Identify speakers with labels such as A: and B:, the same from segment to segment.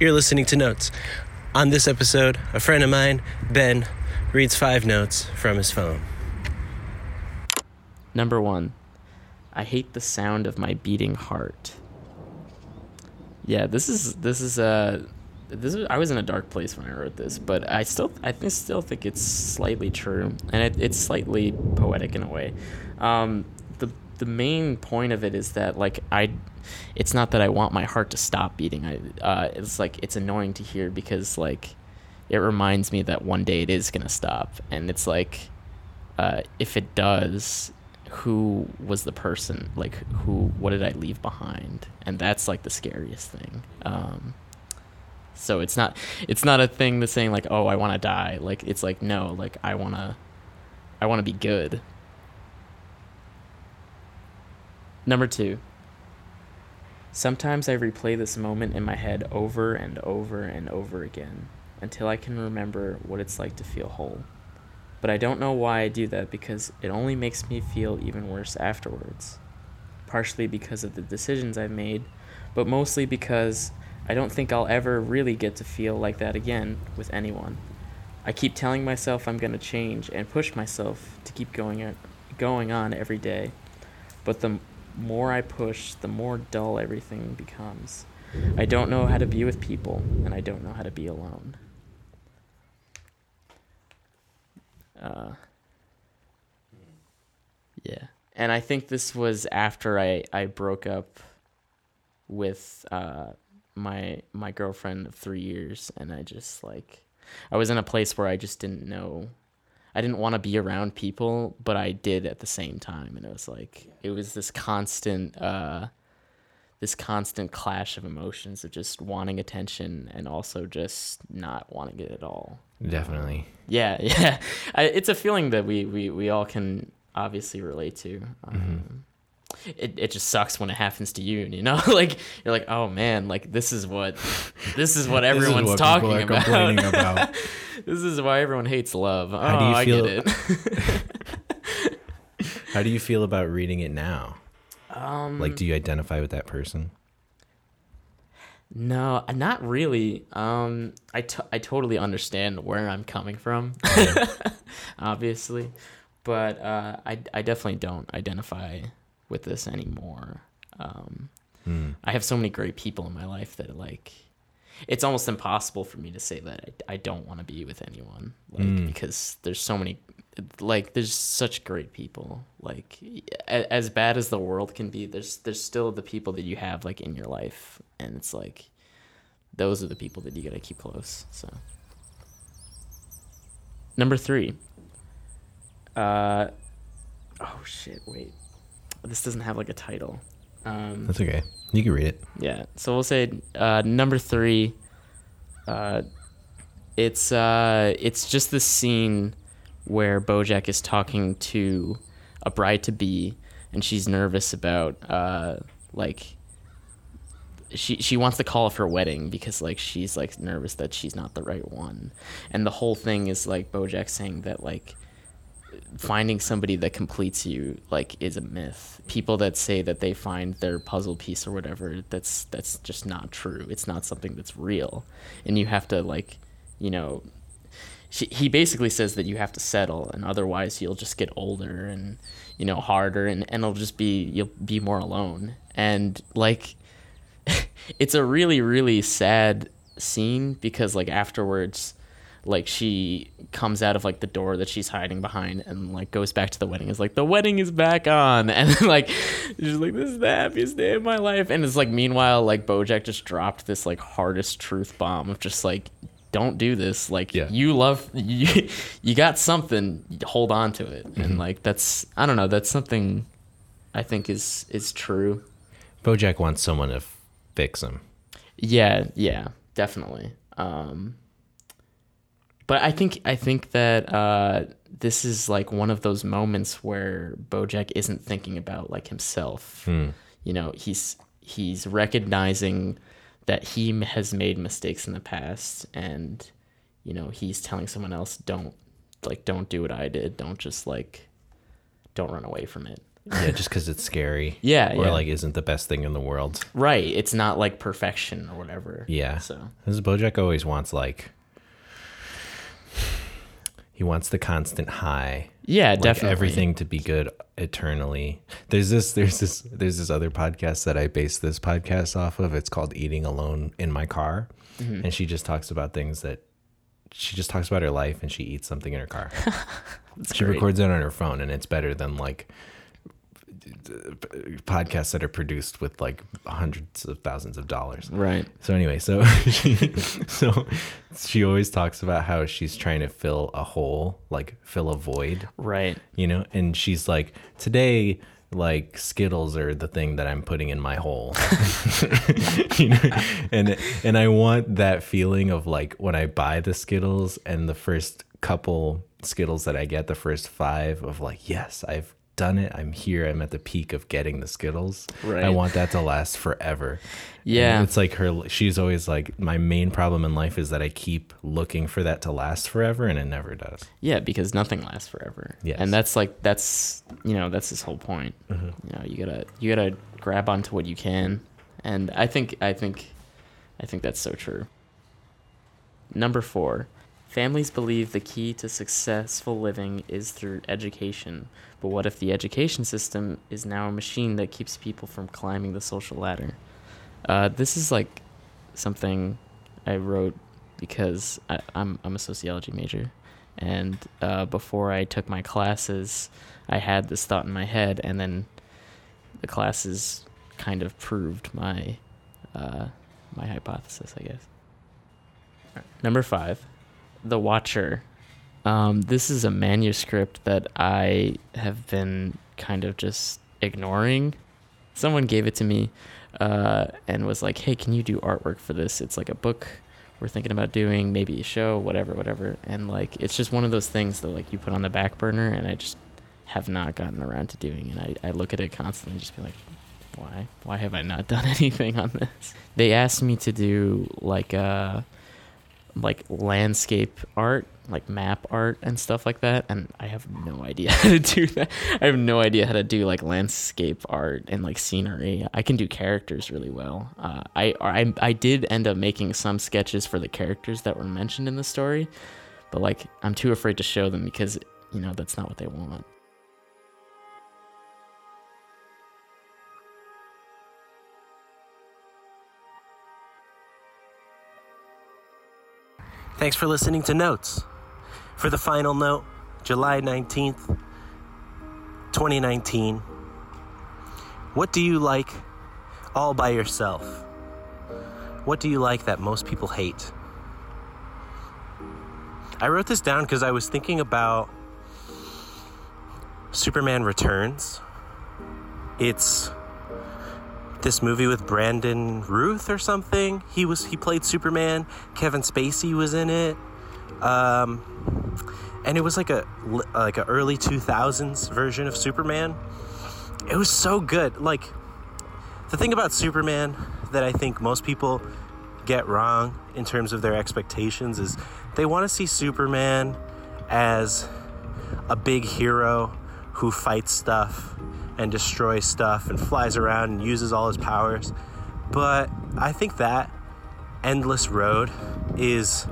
A: You're listening to Notes. On this episode, a friend of mine, Ben, reads five notes from his phone.
B: Number one, I hate the sound of my beating heart. Yeah, this is this is uh this is, I was in a dark place when I wrote this, but I still I think, still think it's slightly true, and it, it's slightly poetic in a way. Um, the main point of it is that like I, it's not that I want my heart to stop beating. I uh, it's like it's annoying to hear because like it reminds me that one day it is gonna stop, and it's like uh, if it does, who was the person? Like who? What did I leave behind? And that's like the scariest thing. Um, so it's not it's not a thing that's saying like oh I want to die. Like it's like no like I wanna I wanna be good. Number two. Sometimes I replay this moment in my head over and over and over again until I can remember what it's like to feel whole. But I don't know why I do that because it only makes me feel even worse afterwards. Partially because of the decisions I've made, but mostly because I don't think I'll ever really get to feel like that again with anyone. I keep telling myself I'm going to change and push myself to keep going going on every day. But the more I push, the more dull everything becomes. I don't know how to be with people, and I don't know how to be alone. Uh, yeah. And I think this was after I, I broke up with uh, my my girlfriend of three years, and I just like I was in a place where I just didn't know. I didn't want to be around people, but I did at the same time, and it was like it was this constant, uh, this constant clash of emotions of just wanting attention and also just not wanting it at all.
C: Definitely.
B: Yeah, yeah, I, it's a feeling that we we we all can obviously relate to. Um, it, it just sucks when it happens to you you know? Like you're like oh man like this is what this is what everyone's
C: what
B: talking about,
C: complaining about.
B: this is why everyone hates love. Oh
C: How do you
B: i
C: feel-
B: get it.
C: How do you feel about reading it now?
B: um
C: Like, do you identify with that person?
B: no not really. Um I, t- I totally understand where i'm coming from obviously. But uh I, I definitely don't identify with this anymore. Um
C: Hmm.
B: I have so many great people in my life that like it's almost impossible for me to say that I, I don't want to be with anyone like
C: Mm.
B: because there's so many like there's such great people. Like a- as bad as the world can be there's there's still the people that you have like in your life and it's like those are the people that you got to keep close so. Number 3 uh oh shit wait this doesn't have like a title um
C: That's okay. You can read it.
B: yeah. So we'll say uh, number three. Uh, it's uh, it's just the scene where BoJack is talking to a bride to be, and she's nervous about uh, like she she wants to call off her wedding because like she's like nervous that she's not the right one, and the whole thing is like BoJack saying that like finding somebody that completes you like is a myth. People that say that they find their puzzle piece or whatever, that's that's just not true. It's not something that's real. And you have to like, you know, she, he basically says that you have to settle and otherwise you'll just get older and you know harder and, and it'll just be you'll be more alone and like it's a really really sad scene because like afterwards like she comes out of like the door that she's hiding behind and like goes back to the wedding is like the wedding is back on and then, like she's like this is the happiest day of my life and it's like meanwhile like bojack just dropped this like hardest truth bomb of just like don't do this like
C: Yeah.
B: you love you, you got something hold on to it
C: Mm-hmm.
B: and like that's i don't know that's something i think is is true
C: Bojack wants someone to fix him.
B: Yeah, yeah, definitely. Um, but I think I think that uh, this is like one of those moments where BoJack isn't thinking about like himself.
C: Hmm.
B: You know, he's he's recognizing that he has made mistakes in the past, and you know he's telling someone else, "Don't like, don't do what I did. Don't just like, don't run away from it."
C: Yeah, just because it's scary.
B: Yeah,
C: Or
B: yeah.
C: like isn't the best thing in the world.
B: Right. It's not like perfection or whatever.
C: Yeah.
B: So
C: This Bojack always wants like he wants the constant high.
B: yeah,
C: Like
B: definitely
C: everything to be good eternally. There's this there's this there's this other podcast that I base this podcast off of. It's called Eating Alone in My Car.
B: Mm-hmm.
C: And she just talks about things that she just talks about her life and she eats something in her car. she
B: great.
C: records it on her phone and it's better than like podcasts that are produced with like hundreds of thousands of dollars.
B: Right.
C: So anyway, so she, so she always talks about how she's trying to fill a hole, like fill a void,
B: Right.
C: you know, and she's like, today, like Skittles are the thing that I'm putting in my hole, you know, and and I want that feeling of like when I buy the Skittles and the first couple Skittles that I get, the first five of like, yes, I've done it. I'm here. I'm at the peak of getting the Skittles.
B: Right.
C: I want that to last forever.
B: Yeah.
C: And it's like her she's always like my main problem in life is that I keep looking for that to last forever and it never does.
B: Yeah, because nothing lasts forever.
C: Yeah.
B: And that's like that's you know that's his whole point.
C: Mm-hmm.
B: You know, you gotta you gotta grab onto what you can, and I think I think I think that's so true. Number four, families believe the key to successful living is through education. But what if the education system is now a machine that keeps people from climbing the social ladder? Uh, this is like something I wrote because I, I'm I'm a sociology major, and uh, before I took my classes, I had this thought in my head, and then the classes kind of proved my uh, my hypothesis, I guess. Number five, The Watcher. Um, this is a manuscript that I have been kind of just ignoring. Someone gave it to me uh, and was like, "Hey, can you do artwork for this? It's like a book we're thinking about doing, maybe a show, whatever, whatever." And like, it's just one of those things that like you put on the back burner, and I just have not gotten around to doing. And I, I look at it constantly, and just be like, "Why? Why have I not done anything on this?" They asked me to do like uh like landscape art, like map art and stuff like that, and I have no idea how to do that. I have no idea how to do like landscape art and like scenery. I can do characters really well. Uh, I, I I did end up making some sketches for the characters that were mentioned in the story, but like I'm too afraid to show them because you know that's not what they want.
A: Thanks for listening to Notes. For the final note, July 19th, 2019. What do you like all by yourself? What do you like that most people hate? I wrote this down because I was thinking about Superman Returns. It's this movie with Brandon Routh or something. He was he played Superman. Kevin Spacey was in it. Um, and it was like a like a early 2000s version of Superman. It was so good. Like the thing about Superman that I think most people get wrong in terms of their expectations is they want to see Superman as a big hero who fights stuff and destroys stuff and flies around and uses all his powers. But I think that endless road is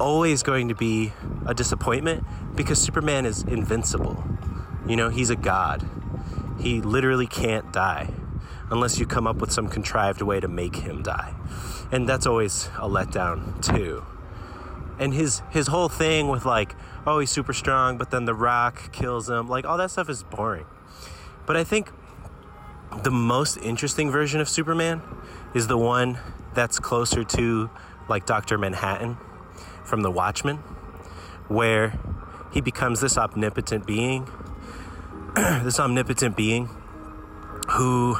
A: always going to be a disappointment because Superman is invincible. You know, he's a god. He literally can't die unless you come up with some contrived way to make him die. And that's always a letdown too. And his his whole thing with like, oh, he's super strong, but then the rock kills him, like all that stuff is boring. But I think the most interesting version of Superman is the one that's closer to like Dr. Manhattan from The Watchmen, where he becomes this omnipotent being, this omnipotent being who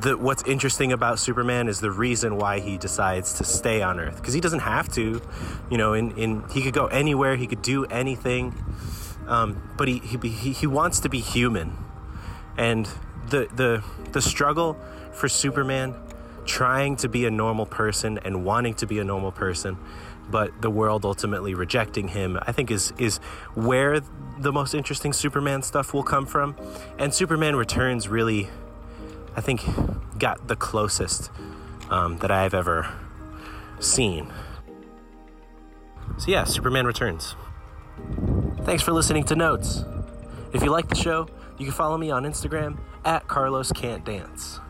A: the what's interesting about Superman is the reason why he decides to stay on Earth because he doesn't have to, you know. In, in he could go anywhere, he could do anything, um, but he, he he wants to be human, and the the the struggle for Superman trying to be a normal person and wanting to be a normal person, but the world ultimately rejecting him, I think is is where the most interesting Superman stuff will come from. And Superman Returns really, I think, got the closest um, that I've ever seen. So yeah, Superman Returns. Thanks for listening to Notes. If you like the show, you can follow me on Instagram at Carlos Can't Dance.